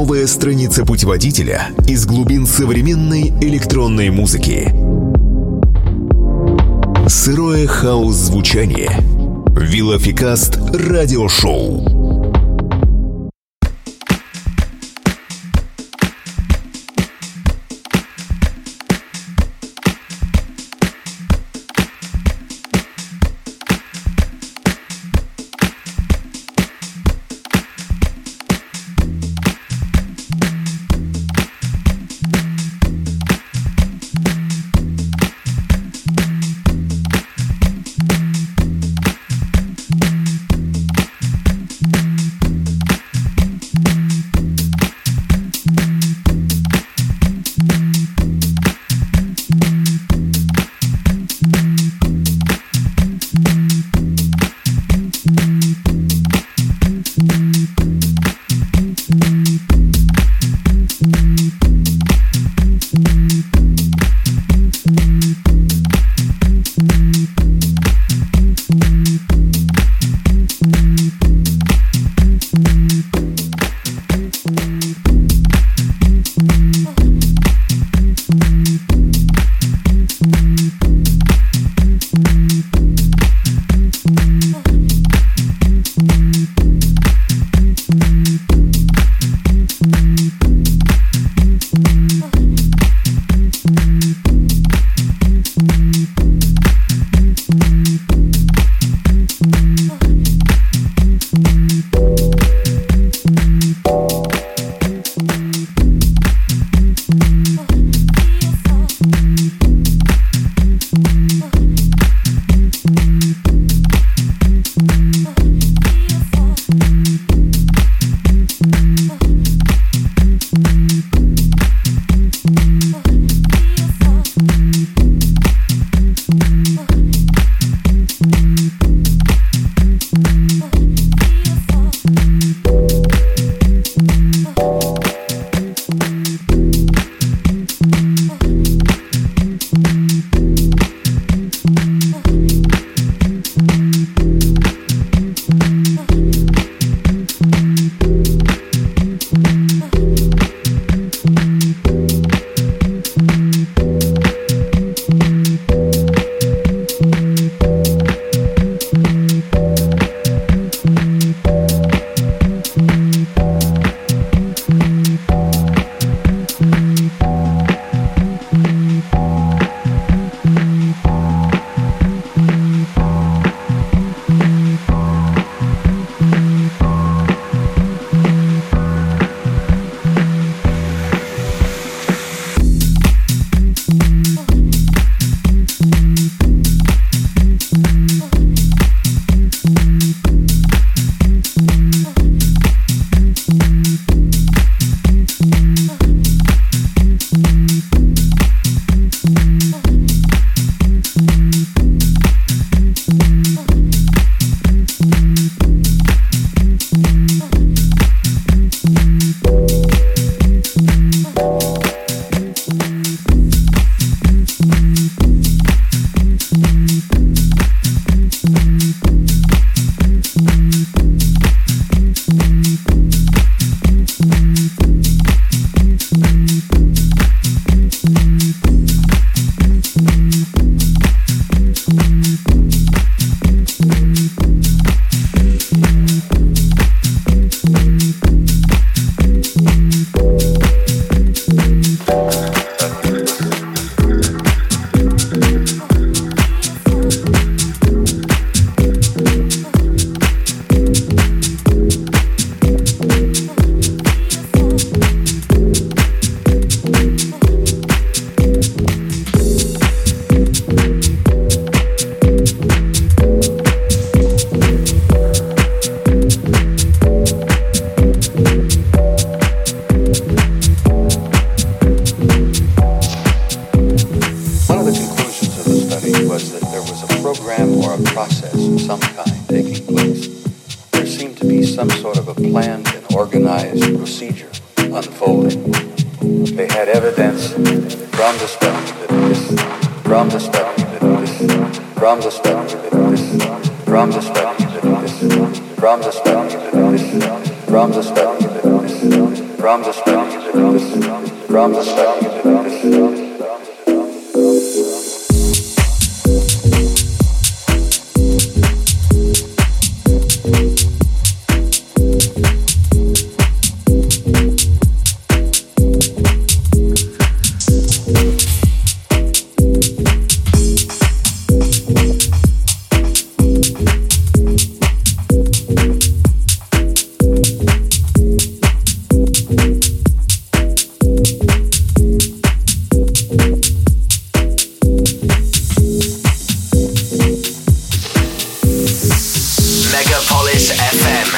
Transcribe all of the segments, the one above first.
Новая страница путеводителя из глубин современной электронной музыки. Сырое хаос-звучание. Вилофикаст радиошоу.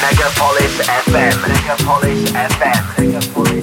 Megapolis FM. Megapolis FM. Megapolis FM.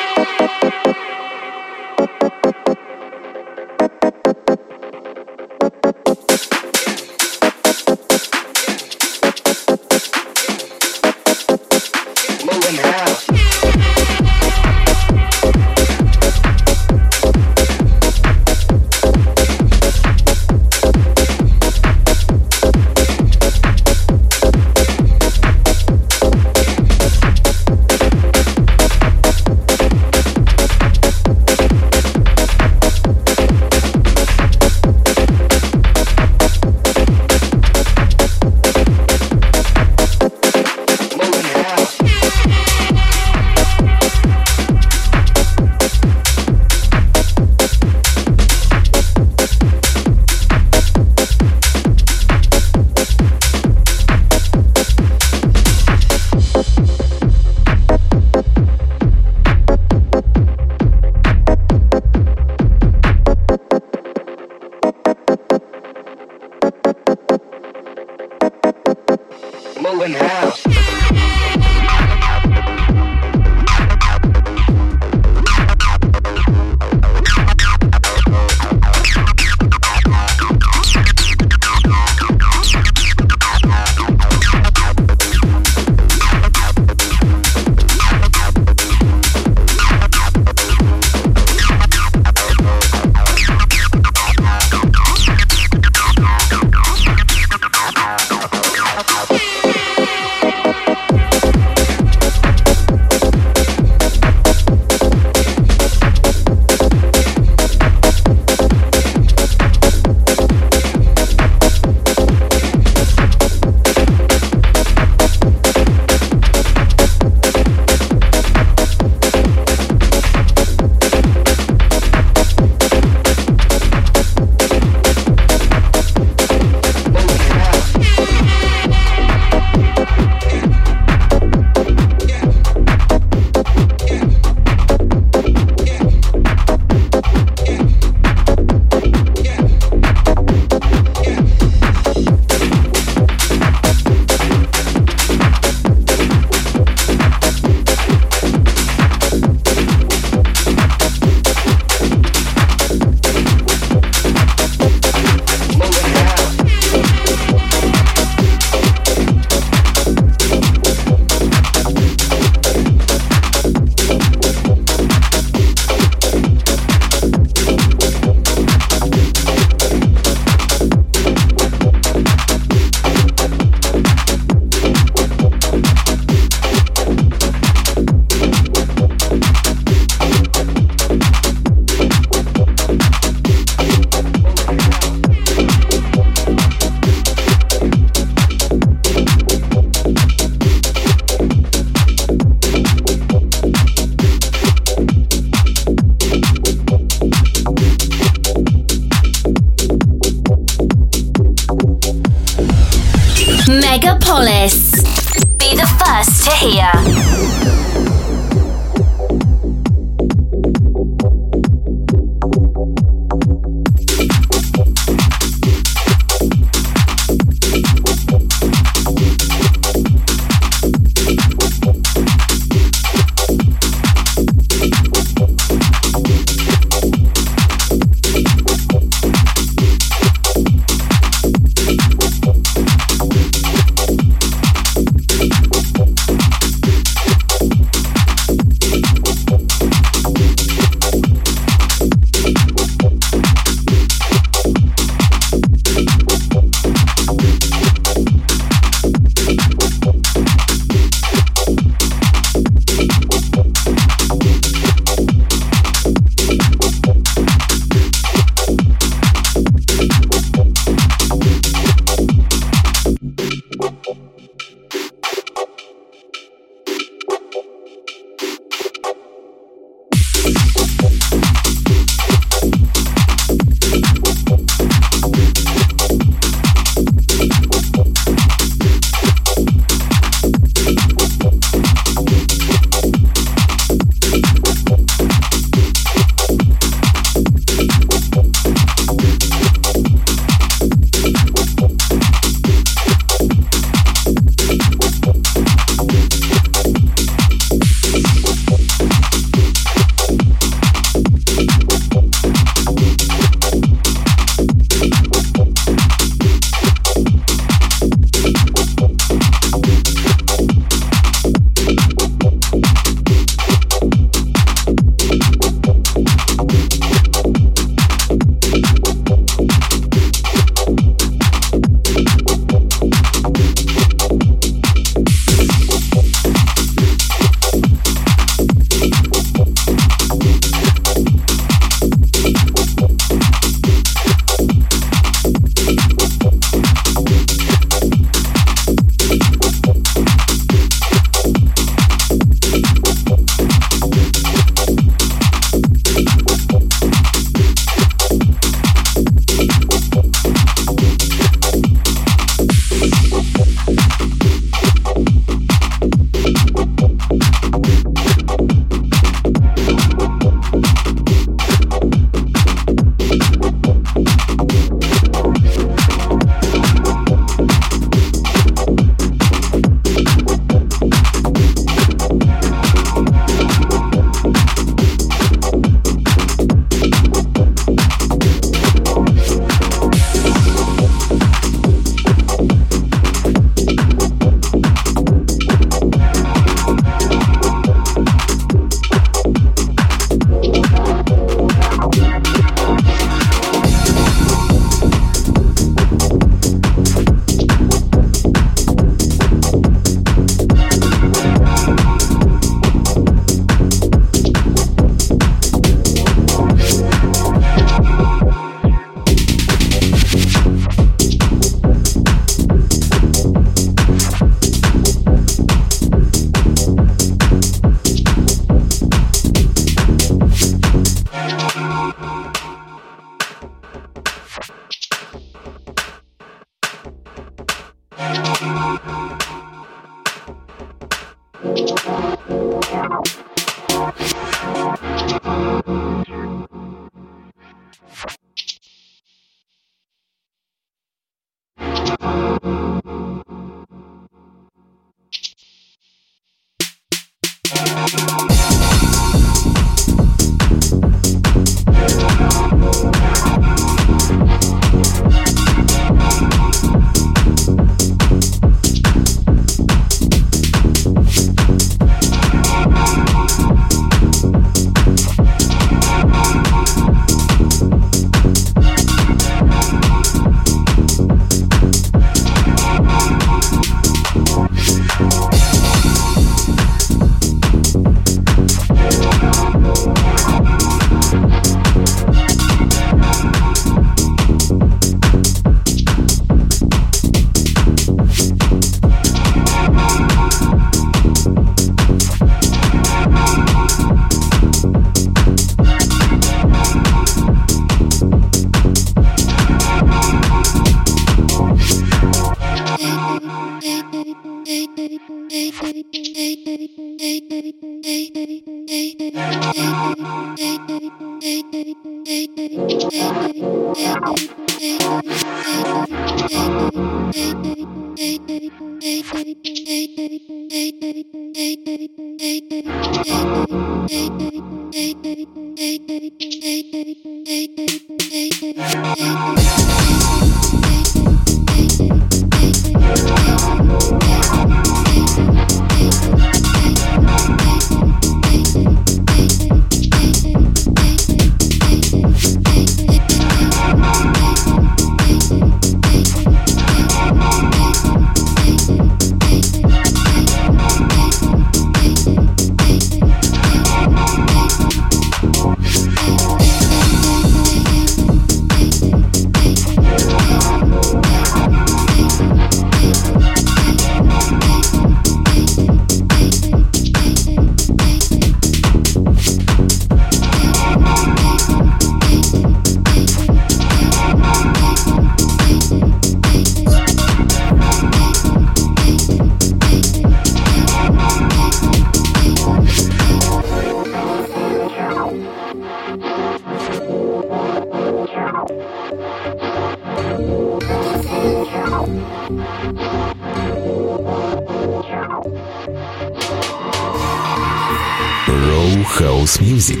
Звучание.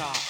shot.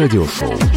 Радиошоу.